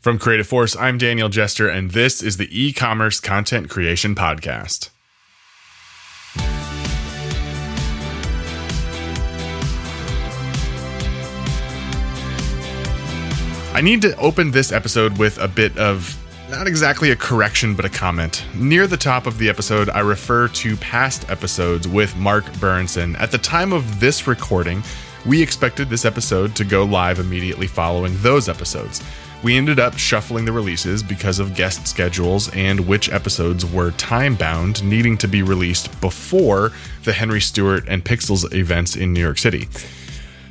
From Creative Force, I'm Daniel Jester, and this is the e commerce content creation podcast. I need to open this episode with a bit of not exactly a correction, but a comment. Near the top of the episode, I refer to past episodes with Mark Berenson. At the time of this recording, we expected this episode to go live immediately following those episodes. We ended up shuffling the releases because of guest schedules and which episodes were time bound, needing to be released before the Henry Stewart and Pixelz events in New York City.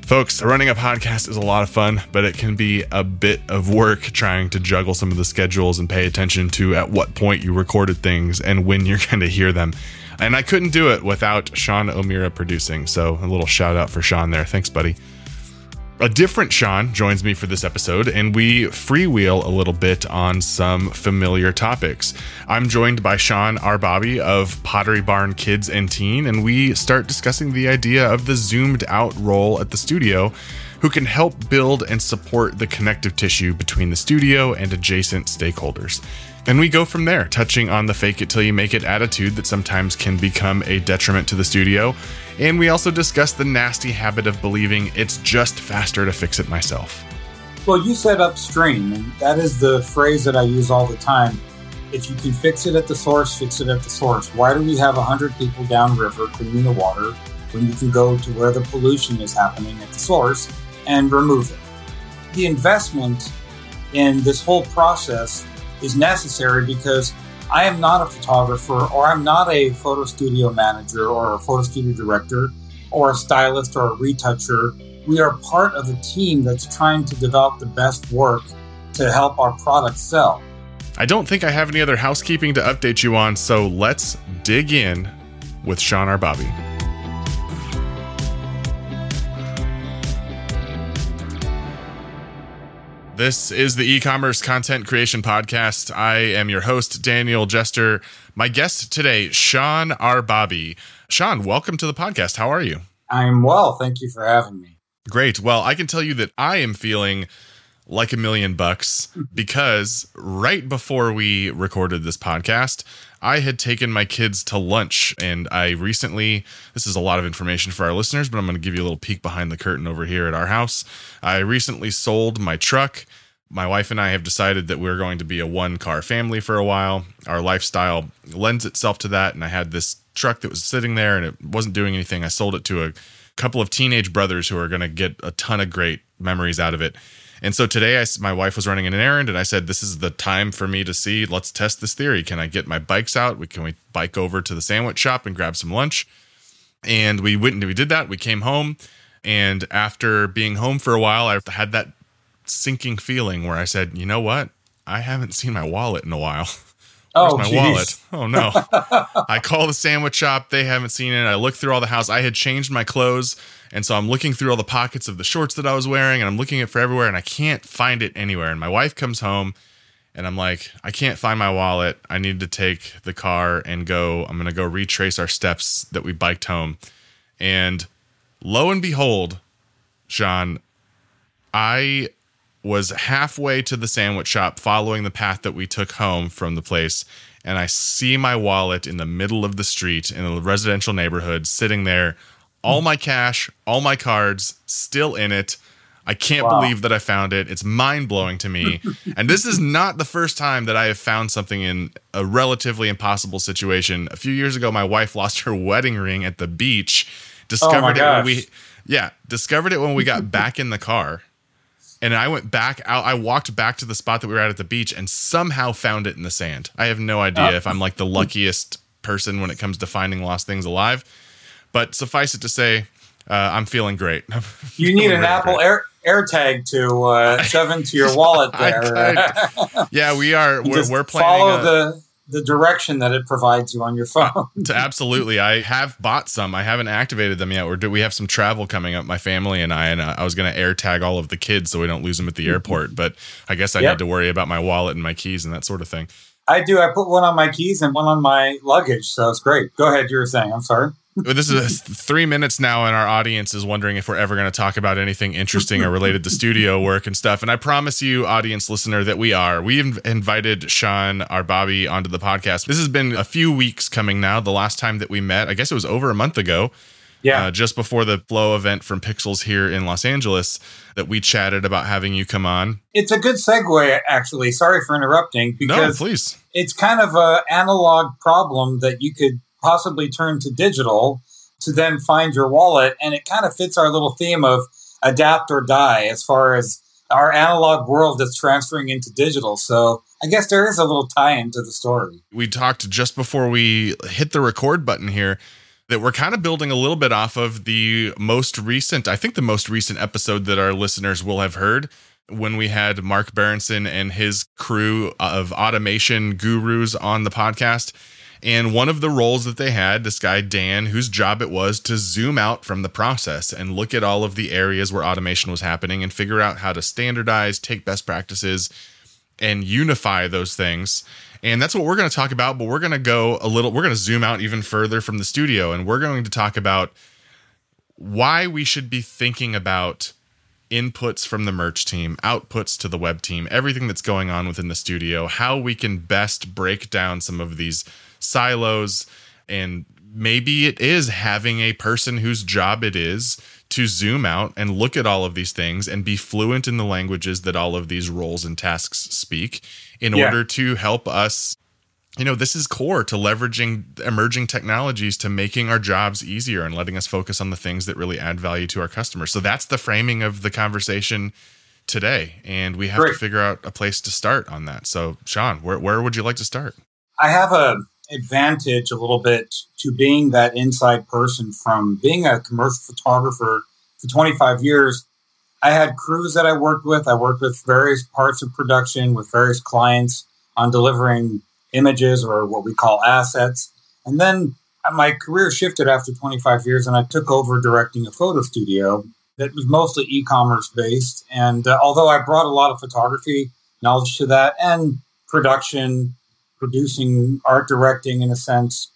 Folks, running a podcast is a lot of fun, but it can be a bit of work trying to juggle some of the schedules and pay attention to at what point you recorded things and when you're going to hear them. And I couldn't do it without Sean O'Meara producing. So a little shout out for Sean there. Thanks, buddy. A different Sean joins me for this episode, and we freewheel a little bit on some familiar topics. I'm joined by Sean Arbabi of Pottery Barn Kids and Teen, and we start discussing the idea of the zoomed out role at the studio who can help build and support the connective tissue between the studio and adjacent stakeholders. And we go from there, touching on the fake it till you make it attitude that sometimes can become a detriment to the studio. And we also discuss the nasty habit of believing it's just faster to fix it myself. Well, you said upstream, and that is the phrase that I use all the time. If you can fix it at the source, fix it at the source. Why do we have 100 people downriver cleaning the water when you can go to where the pollution is happening at the source and remove it? The investment in this whole process is necessary because I am not a photographer or I'm not a photo studio manager or a photo studio director or a stylist or a retoucher. We are part of a team that's trying to develop the best work to help our product sell. I don't think I have any other housekeeping to update you on, so let's dig in with Sean Arbabi. This is the e commerce content creation podcast. I am your host, Daniel Jester. My guest today, Sean Arbabi. Sean, welcome to the podcast. How are you? I'm well. Thank you for having me. Great. Well, I can tell you that I am feeling like a million bucks because right before we recorded this podcast, I had taken my kids to lunch and I recently, this is a lot of information for our listeners, but I'm going to give you a little peek behind the curtain over here at our house. I recently sold my truck. My wife and I have decided that we're going to be a one car family for a while. Our lifestyle lends itself to that. And I had this truck that was sitting there and it wasn't doing anything. I sold it to a couple of teenage brothers who are going to get a ton of great memories out of it. And so today, I, my wife was running an errand, and I said, "This is the time for me to see. Let's test this theory. Can I get my bikes out? We can we bike over to the sandwich shop and grab some lunch?" And we went and we did that. We came home, and after being home for a while, I had that sinking feeling where I said, "You know what? I haven't seen my wallet in a while." Where's oh, my geez. wallet? Oh no. I call the sandwich shop. They haven't seen it. I look through all the house. I had changed my clothes. And so I'm looking through all the pockets of the shorts that I was wearing and I'm looking it for everywhere and I can't find it anywhere. And my wife comes home and I'm like, I can't find my wallet. I need to take the car and go. I'm going to go retrace our steps that we biked home. And lo and behold, Sean, I was halfway to the sandwich shop following the path that we took home from the place and I see my wallet in the middle of the street in a residential neighborhood sitting there all my cash, all my cards still in it. I can't wow. believe that I found it. It's mind blowing to me. and this is not the first time that I have found something in a relatively impossible situation. A few years ago, my wife lost her wedding ring at the beach. Oh discovered oh it when we, yeah, discovered it when we got back in the car. And I went back out. I walked back to the spot that we were at at the beach and somehow found it in the sand. I have no idea uh, if I'm like the luckiest person when it comes to finding lost things alive. But suffice it to say, uh, I'm feeling great. you need an Apple great. Air AirTag to uh, shove into your wallet there. yeah, we are. We're, we're planning. Follow a, the the direction that it provides you on your phone. absolutely, I have bought some. I haven't activated them yet. We're do we have some travel coming up, my family and I, and uh, I was going to AirTag all of the kids so we don't lose them at the airport. But I guess I yep. need to worry about my wallet and my keys and that sort of thing. I do. I put one on my keys and one on my luggage, so it's great. Go ahead. You were saying. I'm sorry. This is three minutes now, and our audience is wondering if we're ever going to talk about anything interesting or related to studio work and stuff. And I promise you, audience listener, that we are. We've invited Sean Arbabi onto the podcast. This has been a few weeks coming now. The last time that we met, I guess it was over a month ago. Yeah. Uh, just before the Flow event from Pixelz here in Los Angeles, that we chatted about having you come on. It's a good segue, actually. Sorry for interrupting. Because no, please. It's kind of an analog problem that you could possibly turn to digital to then find your wallet. And it kind of fits our little theme of adapt or die as far as our analog world that's transferring into digital. So I guess there is a little tie into the story. We talked just before we hit the record button here that we're kind of building a little bit off of the most recent, I think the most recent episode that our listeners will have heard when we had Mark Berenson and his crew of automation gurus on the podcast. And one of the roles that they had, this guy, Dan, whose job it was to zoom out from the process and look at all of the areas where automation was happening and figure out how to standardize, take best practices, and unify those things. And that's what we're going to talk about. But we're going to go a little, we're going to zoom out even further from the studio and we're going to talk about why we should be thinking about inputs from the merch team, outputs to the web team, everything that's going on within the studio, how we can best break down some of these silos and maybe it is having a person whose job it is to zoom out and look at all of these things and be fluent in the languages that all of these roles and tasks speak in yeah. order to help us you know this is core to leveraging emerging technologies to making our jobs easier and letting us focus on the things that really add value to our customers so that's the framing of the conversation today and we have Great. to figure out a place to start on that so sean where, where would you like to start i have a advantage a little bit to being that inside person from being a commercial photographer for 25 years. I had crews that I worked with. I worked with various parts of production with various clients on delivering images or what we call assets. And then my career shifted after 25 years and I took over directing a photo studio that was mostly e-commerce based. And uh, although I brought a lot of photography knowledge to that and production producing, art directing in a sense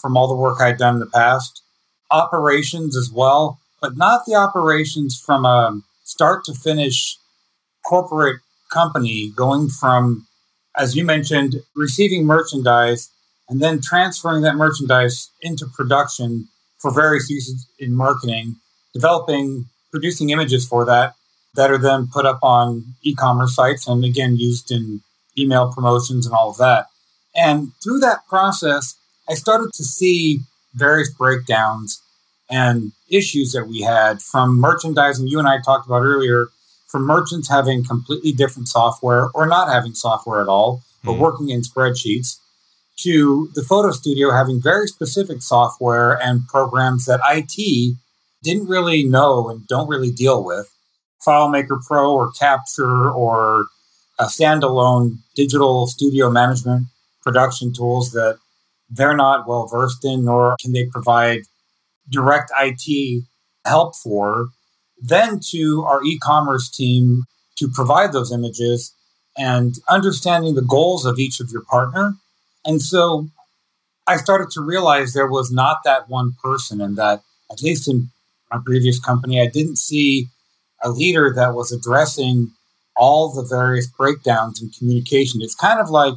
from all the work I'd done in the past. Operations as well, but not the operations from a start to finish corporate company going from, as you mentioned, receiving merchandise and then transferring that merchandise into production for various uses in marketing, developing, producing images for that that are then put up on e-commerce sites and again used in email promotions and all of that. And through that process, I started to see various breakdowns and issues that we had from merchandising. You and I talked about earlier, from merchants having completely different software or not having software at all, but mm. working in spreadsheets, to the photo studio having very specific software and programs that IT didn't really know and don't really deal with. FileMaker Pro or Capture or a standalone digital studio management production tools that they're not well versed in, nor can they provide direct IT help for. Then to our e commerce team to provide those images and understanding the goals of each of your partner. And so I started to realize there was not that one person, and that at least in my previous company, I didn't see a leader that was addressing all the various breakdowns in communication. It's kind of like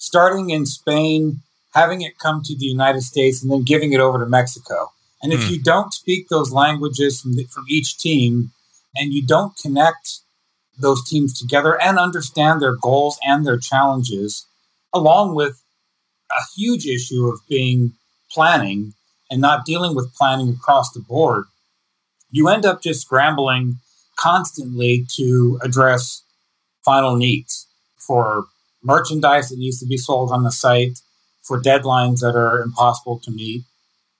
starting in Spain, having it come to the United States, and then giving it over to Mexico. And if mm. you don't speak those languages from, the, from each team and you don't connect those teams together and understand their goals and their challenges, along with a huge issue of being planning and not dealing with planning across the board, you end up just scrambling constantly to address final needs for merchandise that needs to be sold on the site, for deadlines that are impossible to meet.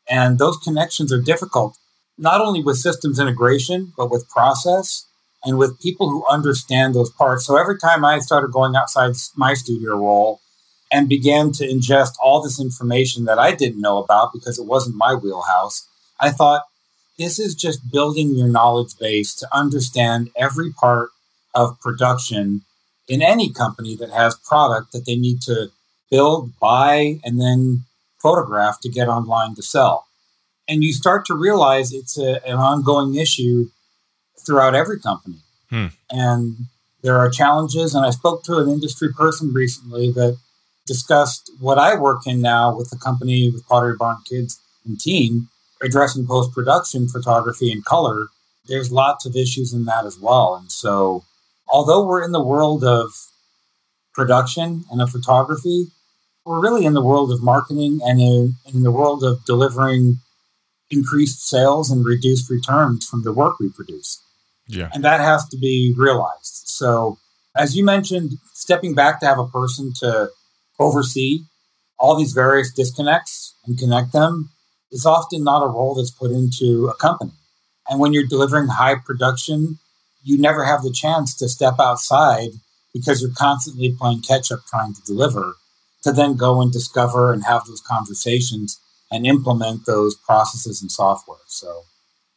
And those connections are difficult, not only with systems integration, but with process and with people who understand those parts. So every time I started going outside my studio role and began to ingest all this information that I didn't know about because it wasn't my wheelhouse, I thought, this is just building your knowledge base to understand every part of production in any company that has product that they need to build, buy, and then photograph to get online to sell. And you start to realize it's a, an ongoing issue throughout every company. Hmm. And there are challenges. And I spoke to an industry person recently that discussed what I work in now with the company with Pottery Barn Kids and Teen, addressing post production photography and color. There's lots of issues in that as well. And so, although we're in the world of production and of photography, we're really in the world of marketing and in, in the world of delivering increased sales and reduced returns from the work we produce. Yeah. And that has to be realized. So, as you mentioned, stepping back to have a person to oversee all these various disconnects and connect them is often not a role that's put into a company. And when you're delivering high production, you never have the chance to step outside because you're constantly playing catch up trying to deliver to then go and discover and have those conversations and implement those processes and software. So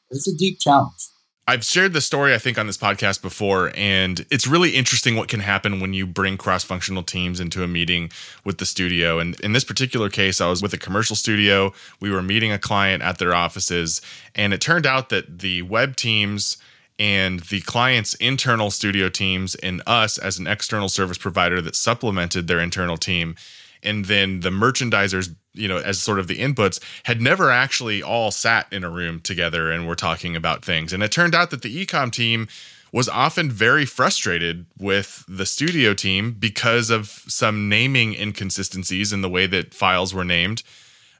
it's a deep challenge. I've shared the story, I think, on this podcast before, and it's really interesting what can happen when you bring cross functional teams into a meeting with the studio. And in this particular case, I was with a commercial studio. We were meeting a client at their offices, and it turned out that the web teams and the client's internal studio teams and us as an external service provider that supplemented their internal team. And then the merchandisers you know as sort of the inputs had never actually all sat in a room together and were talking about things. And it turned out that the ecom team was often very frustrated with the studio team because of some naming inconsistencies in the way that files were named.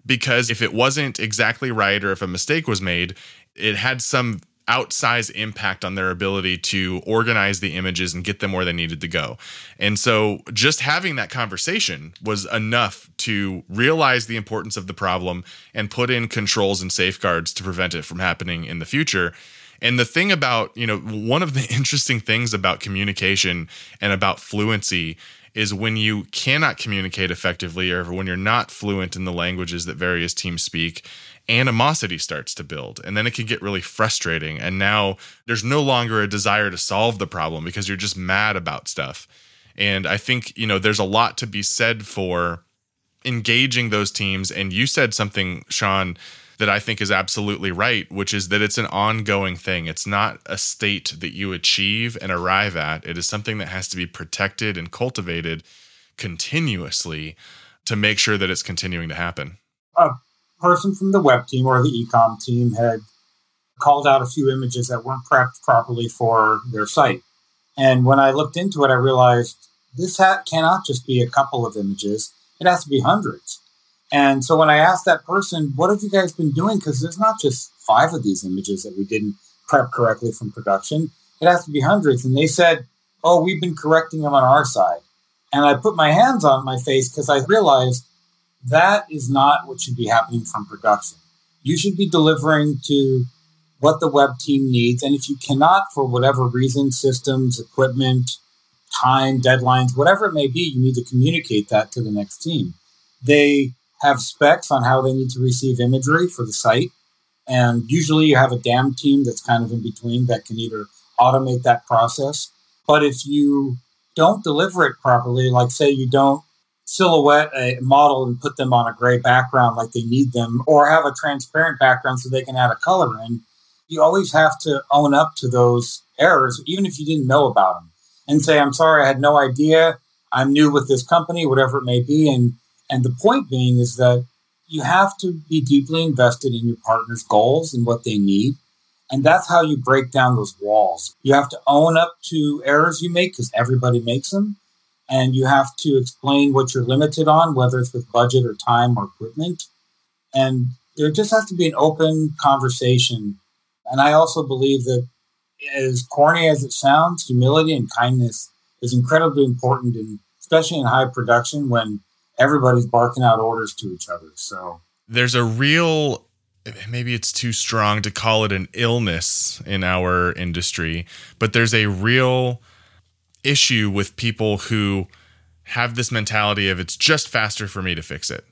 Because if it wasn't exactly right or if a mistake was made it had some outsized impact on their ability to organize the images and get them where they needed to go. And so just having that conversation was enough to realize the importance of the problem and put in controls and safeguards to prevent it from happening in the future. And the thing about, you know, one of the interesting things about communication and about fluency is when you cannot communicate effectively or when you're not fluent in the languages that various teams speak animosity starts to build and then it can get really frustrating and now there's no longer a desire to solve the problem because you're just mad about stuff. And i think you know there's a lot to be said for engaging those teams and you said something sean that i think is absolutely right which is that it's an ongoing thing. It's not a state that you achieve and arrive at. It is something that has to be protected and cultivated continuously to make sure that it's continuing to happen. Uh, person from the web team or the ecom team had called out a few images that weren't prepped properly for their site. And when I looked into it, I realized this hat cannot just be a couple of images, it has to be hundreds. And so when I asked that person, what have you guys been doing? Because there's not just five of these images that we didn't prep correctly from production, it has to be hundreds. And they said, oh, we've been correcting them on our side. And I put my hands on my face because I realized that is not what should be happening from production. You should be delivering to what the web team needs. And if you cannot, for whatever reason, systems, equipment, time, deadlines, whatever it may be, you need to communicate that to the next team. They have specs on how they need to receive imagery for the site. And usually you have a DAM team that's kind of in between that can either automate that process. But if you don't deliver it properly, like say you don't silhouette a model and put them on a gray background like they need them, or have a transparent background so they can add a color in. You always have to own up to those errors, even if you didn't know about them, and say, "I'm sorry, I had no idea. I'm new with this company, whatever it may be." And and the point being is that you have to be deeply invested in your partner's goals and what they need. And that's how you break down those walls. You have to own up to errors you make because everybody makes them and you have to explain what you're limited on, whether it's with budget or time or equipment. And there just has to be an open conversation. And I also believe that, as corny as it sounds, humility and kindness is incredibly important, in, especially in high production when everybody's barking out orders to each other. So there's a real maybe it's too strong to call it an illness in our industry, but there's a real issue with people who have this mentality of it's just faster for me to fix it.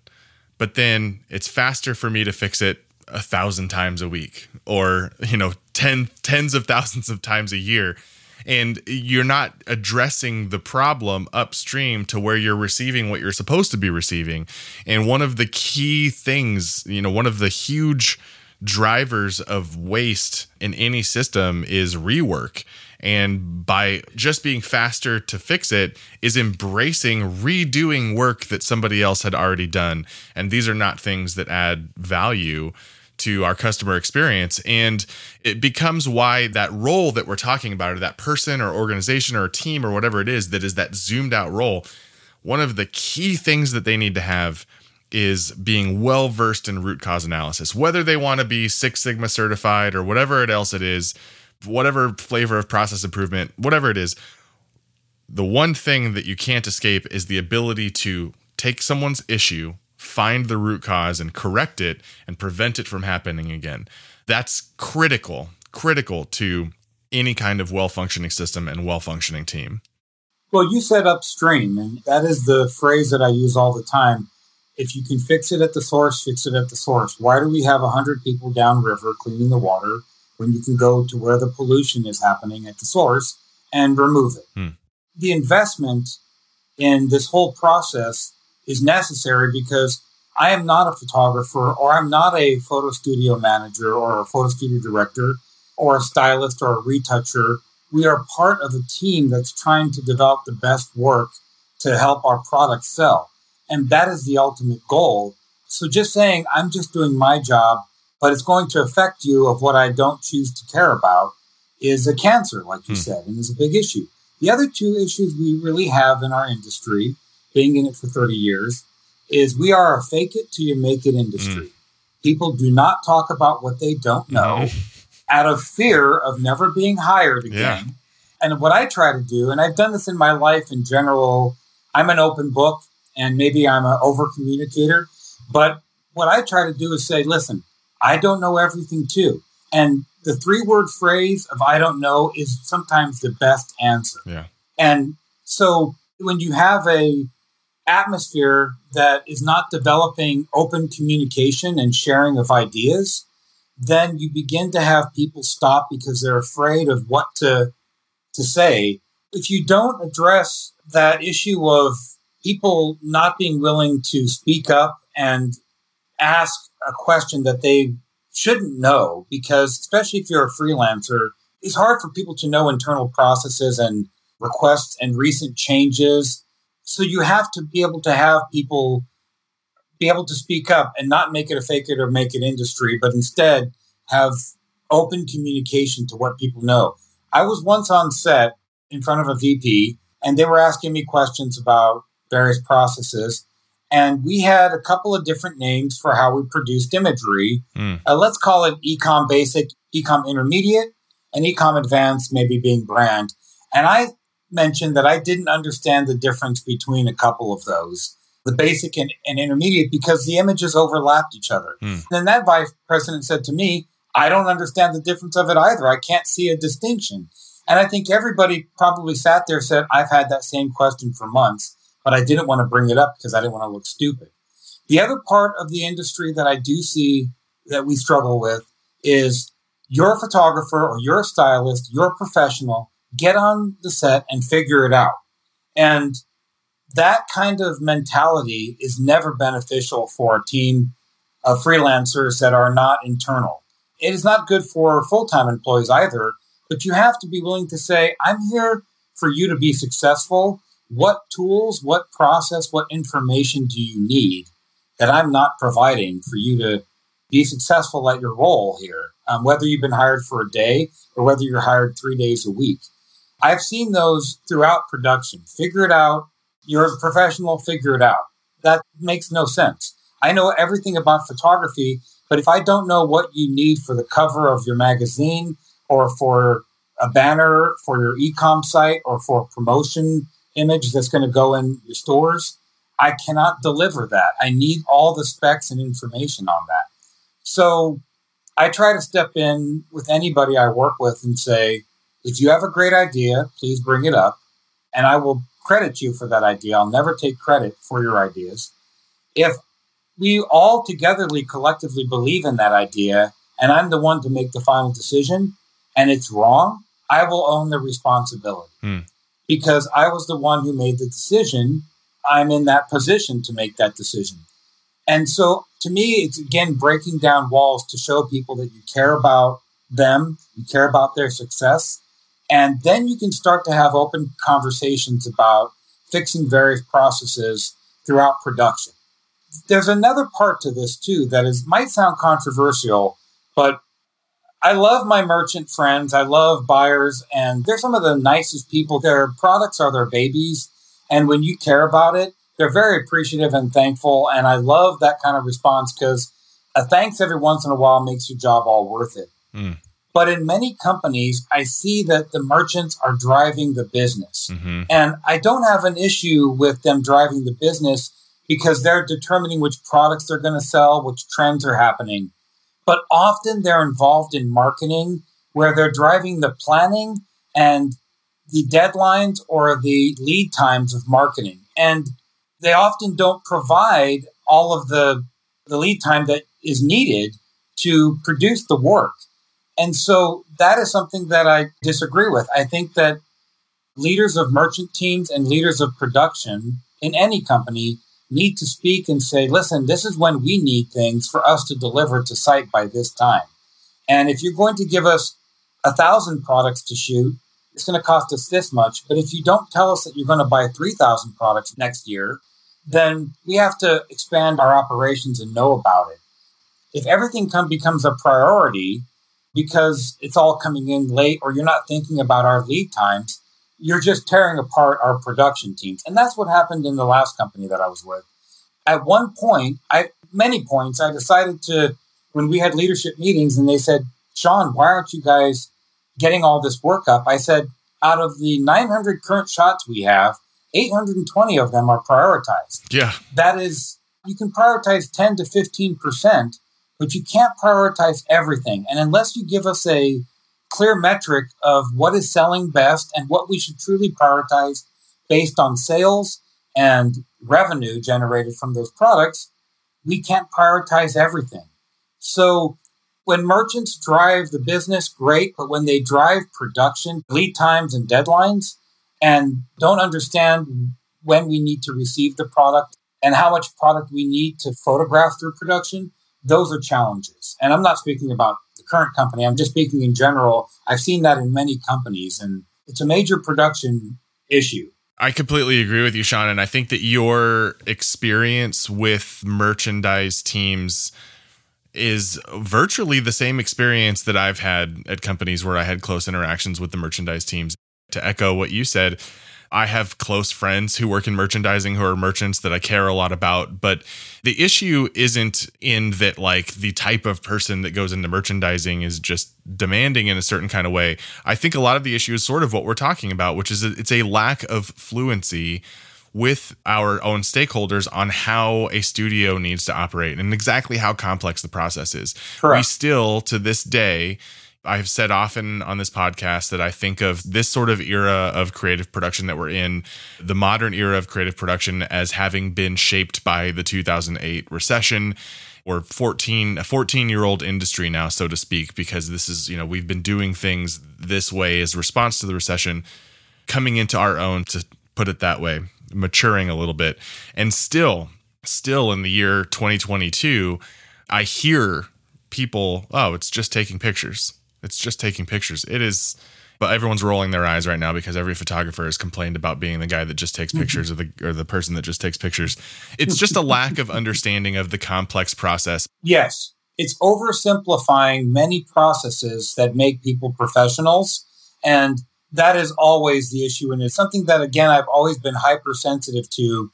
But then it's faster for me to fix it a thousand times a week or, you know, ten, tens of thousands of times a year. And you're not addressing the problem upstream to where you're receiving what you're supposed to be receiving. And one of the key things, you know, one of the huge drivers of waste in any system is rework. And by just being faster to fix it, is embracing redoing work that somebody else had already done. And these are not things that add value to our customer experience. And it becomes why that role that we're talking about, or that person or organization or team or whatever it is that is that zoomed out role, one of the key things that they need to have is being well versed in root cause analysis, whether they want to be Six Sigma certified or whatever else it is, whatever flavor of process improvement, whatever it is. The one thing that you can't escape is the ability to take someone's issue find the root cause and correct it and prevent it from happening again. That's critical, critical to any kind of well functioning system and well functioning team. Well, you said upstream, and that is the phrase that I use all the time. If you can fix it at the source, fix it at the source. Why do we have 100 people downriver cleaning the water when you can go to where the pollution is happening at the source and remove it? Hmm. The investment in this whole process is necessary because I am not a photographer or I'm not a photo studio manager or a photo studio director or a stylist or a retoucher. We are part of a team that's trying to develop the best work to help our product sell. And that is the ultimate goal. So just saying, I'm just doing my job, but it's going to affect you of what I don't choose to care about is a cancer, like you hmm. said, and is a big issue. The other two issues we really have in our industry being in it for 30 years, is we are a fake it till you make it industry. Mm. People do not talk about what they don't know no. out of fear of never being hired again. Yeah. And what I try to do, and I've done this in my life in general, I'm an open book and maybe I'm an over communicator. But what I try to do is say, listen, I don't know everything too. And the three word phrase of I don't know is sometimes the best answer. Yeah. And so when you have a atmosphere that is not developing open communication and sharing of ideas, then you begin to have people stop because they're afraid of what to to say. If you don't address that issue of people not being willing to speak up and ask a question that they shouldn't know, because especially if you're a freelancer, it's hard for people to know internal processes and requests and recent changes so you have to be able to have people be able to speak up and not make it a fake it or make it industry, but instead have open communication to what people know. I was once on set in front of a VP and they were asking me questions about various processes. And we had a couple of different names for how we produced imagery. Mm. Uh, let's call it Ecom Basic, Ecom Intermediate, and Ecom Advanced, maybe being brand. And I mentioned that I didn't understand the difference between a couple of those, the basic and, and intermediate, because the images overlapped each other. Mm. And that vice president said to me, I don't understand the difference of it either. I can't see a distinction. And I think everybody probably sat there said, I've had that same question for months, but I didn't want to bring it up because I didn't want to look stupid. The other part of the industry that I do see that we struggle with is you're a photographer or you're a stylist, you're a professional, get on the set and figure it out. And that kind of mentality is never beneficial for a team of freelancers that are not internal. It is not good for full time employees either, but you have to be willing to say, I'm here for you to be successful. What tools, what process, what information do you need that I'm not providing for you to be successful at your role here? Um, whether you've been hired for a day or whether you're hired three days a week. I've seen those throughout production. Figure it out. You're a professional, figure it out. That makes no sense. I know everything about photography, but if I don't know what you need for the cover of your magazine or for a banner for your e-com site or for promotion image that's going to go in your stores, I cannot deliver that. I need all the specs and information on that. So I try to step in with anybody I work with and say, if you have a great idea, please bring it up, and I will credit you for that idea. I'll never take credit for your ideas. If we all togetherly collectively believe in that idea, and I'm the one to make the final decision, and it's wrong, I will own the responsibility mm. Because I was the one who made the decision. I'm in that position to make that decision. And so to me, it's again breaking down walls to show people that you care about them, you care about their success. And then you can start to have open conversations about fixing various processes throughout production. There's another part to this too that is might sound controversial, but I love my merchant friends. I love buyers, and they're some of the nicest people. Their products are their babies. And when you care about it, they're very appreciative and thankful. And I love that kind of response because a thanks every once in a while makes your job all worth it. Mm. But in many companies, I see that the merchants are driving the business. Mm-hmm. And I don't have an issue with them driving the business because they're determining which products they're going to sell, which trends are happening. But often they're involved in marketing where they're driving the planning and the deadlines or the lead times of marketing. And they often don't provide all of the, the lead time that is needed to produce the work. And so that is something that I disagree with. I think that leaders of merchant teams and leaders of production in any company need to speak and say, listen, this is when we need things for us to deliver to site by this time. And if you're going to give us a thousand products to shoot, it's going to cost us this much. But if you don't tell us that you're going to buy 3,000 products next year, then we have to expand our operations and know about it. If everything come, becomes a priority, because it's all coming in late or you're not thinking about our lead times, you're just tearing apart our production teams. And that's what happened in the last company that I was with. At one point, I many points, I decided to when we had leadership meetings and they said, Sean, why aren't you guys getting all this work up? I said, out of the 900 current shots we have, 820 of them are prioritized. Yeah. That is, you can prioritize 10 to 15% but you can't prioritize everything. And unless you give us a clear metric of what is selling best and what we should truly prioritize based on sales and revenue generated from those products, we can't prioritize everything. So when merchants drive the business, great, but when they drive production, lead times, and deadlines, and don't understand when we need to receive the product and how much product we need to photograph through production, those are challenges. And I'm not speaking about current company, I'm just speaking in general. I've seen that in many companies, and it's a major production issue. I completely agree with you, Sean. And I think that your experience with merchandise teams is virtually the same experience that I've had at companies where I had close interactions with the merchandise teams. To echo what you said, I have close friends who work in merchandising who are merchants that I care a lot about. But the issue isn't in that, like, the type of person that goes into merchandising is just demanding in a certain kind of way. I think a lot of the issue is sort of what we're talking about, which is it's a lack of fluency with our own stakeholders on how a studio needs to operate and exactly how complex the process is. Correct. We still, to this day, I've said often on this podcast that I think of this sort of era of creative production that we're in, the modern era of creative production, as having been shaped by the 2008 recession. Or 14 a 14 year old industry now so to speak because this is you know we've been doing things this way as response to the recession coming into our own to put it that way maturing a little bit. And still still in the year 2022 i hear people oh it's just taking pictures it's just taking pictures. It is but everyone's rolling their eyes right now because every photographer has complained about being the guy that just takes mm-hmm. pictures or the or the person that just takes pictures. It's just a lack of understanding of the complex process. Yes. It's oversimplifying many processes that make people professionals and that is always the issue and it's something that again I've always been hypersensitive to.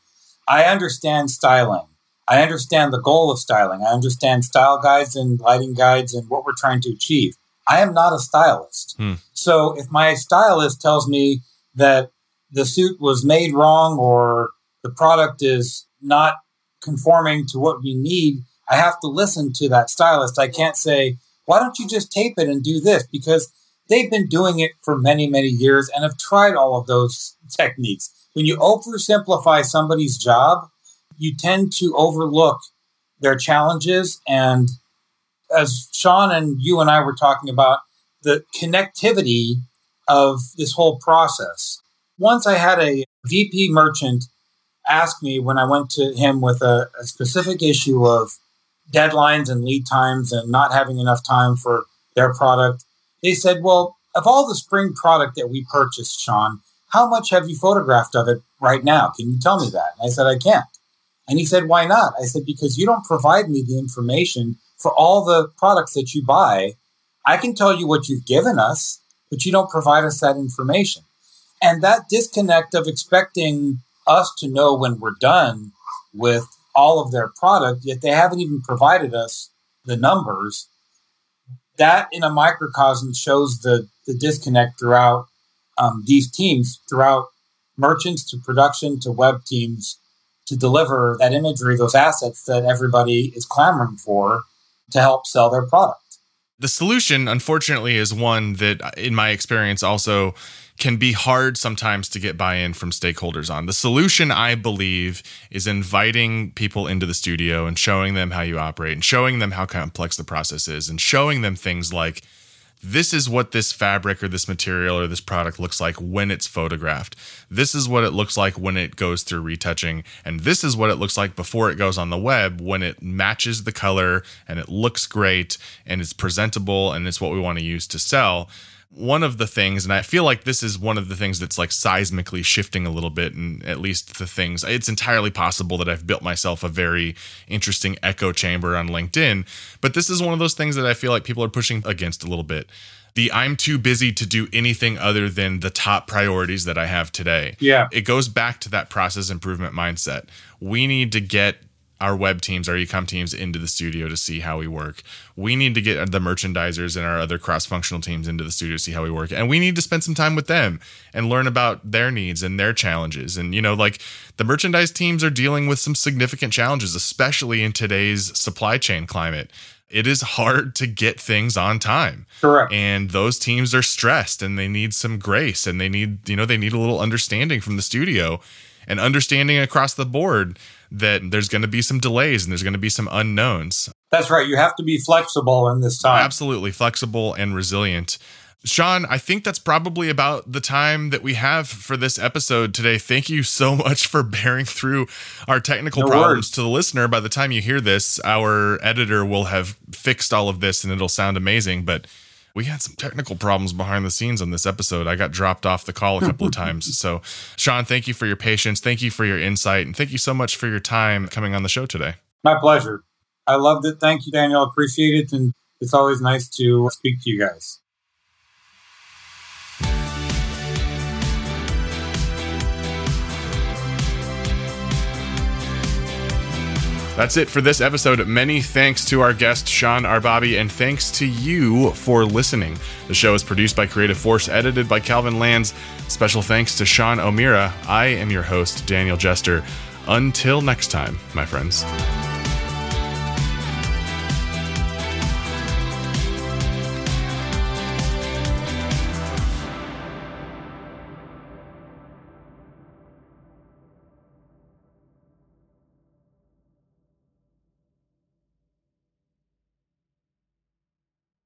I understand styling. I understand the goal of styling. I understand style guides and lighting guides and what we're trying to achieve. I am not a stylist. Hmm. So if my stylist tells me that the suit was made wrong or the product is not conforming to what we need, I have to listen to that stylist. I can't say, why don't you just tape it and do this? Because they've been doing it for many, many years and have tried all of those techniques. When you oversimplify somebody's job, you tend to overlook their challenges and as Sean and you and I were talking about, the connectivity of this whole process. Once I had a VP merchant ask me when I went to him with a, a specific issue of deadlines and lead times and not having enough time for their product. They said, Well, of all the spring product that we purchased, Sean, how much have you photographed of it right now? Can you tell me that? And I said, I can't. And he said, Why not? I said, Because you don't provide me the information for all the products that you buy. I can tell you what you've given us, but you don't provide us that information. And that disconnect of expecting us to know when we're done with all of their product, yet they haven't even provided us the numbers. That in a microcosm shows the, the disconnect throughout um, these teams, throughout merchants to production to web teams to deliver that imagery, those assets that everybody is clamoring for to help sell their product. The solution, unfortunately, is one that, in my experience, also can be hard sometimes to get buy in from stakeholders on. The solution, I believe, is inviting people into the studio and showing them how you operate and showing them how complex the process is and showing them things like this is what this fabric or this material or this product looks like when it's photographed. This is what it looks like when it goes through retouching. And this is what it looks like before it goes on the web when it matches the color and it looks great and it's presentable and it's what we want to use to sell one of the things, and I feel like this is one of the things that's like seismically shifting a little bit, and at least the things, it's entirely possible that I've built myself a very interesting echo chamber on LinkedIn. But this is one of those things that I feel like people are pushing against a little bit. The I'm too busy to do anything other than the top priorities that I have today. Yeah. It goes back to that process improvement mindset. We need to get our web teams, our ecom teams into the studio to see how we work. We need to get the merchandisers and our other cross functional teams into the studio to see how we work. And we need to spend some time with them and learn about their needs and their challenges. And, you know, like the merchandise teams are dealing with some significant challenges, especially in today's supply chain climate. It is hard to get things on time. Correct. And those teams are stressed and they need some grace and they need, you know, they need a little understanding from the studio and understanding across the board that there's going to be some delays and there's going to be some unknowns. That's right. You have to be flexible in this time. Absolutely flexible and resilient. Sean, I think that's probably about the time that we have for this episode today. Thank you so much for bearing through our technical no problems words. to the listener. By the time you hear this, our editor will have fixed all of this and it'll sound amazing. But we had some technical problems behind the scenes on this episode. I got dropped off the call a couple of times. So, Sean, thank you for your patience. Thank you for your insight. And thank you so much for your time coming on the show today. My pleasure. I loved it. Thank you, Daniel. Appreciate it. And it's always nice to speak to you guys. That's it for this episode. Many thanks to our guest, Sean Arbabi, and thanks to you for listening. The show is produced by Creative Force, edited by Calvin Lanz. Special thanks to Sean O'Meara. I am your host, Daniel Jester. Until next time, my friends.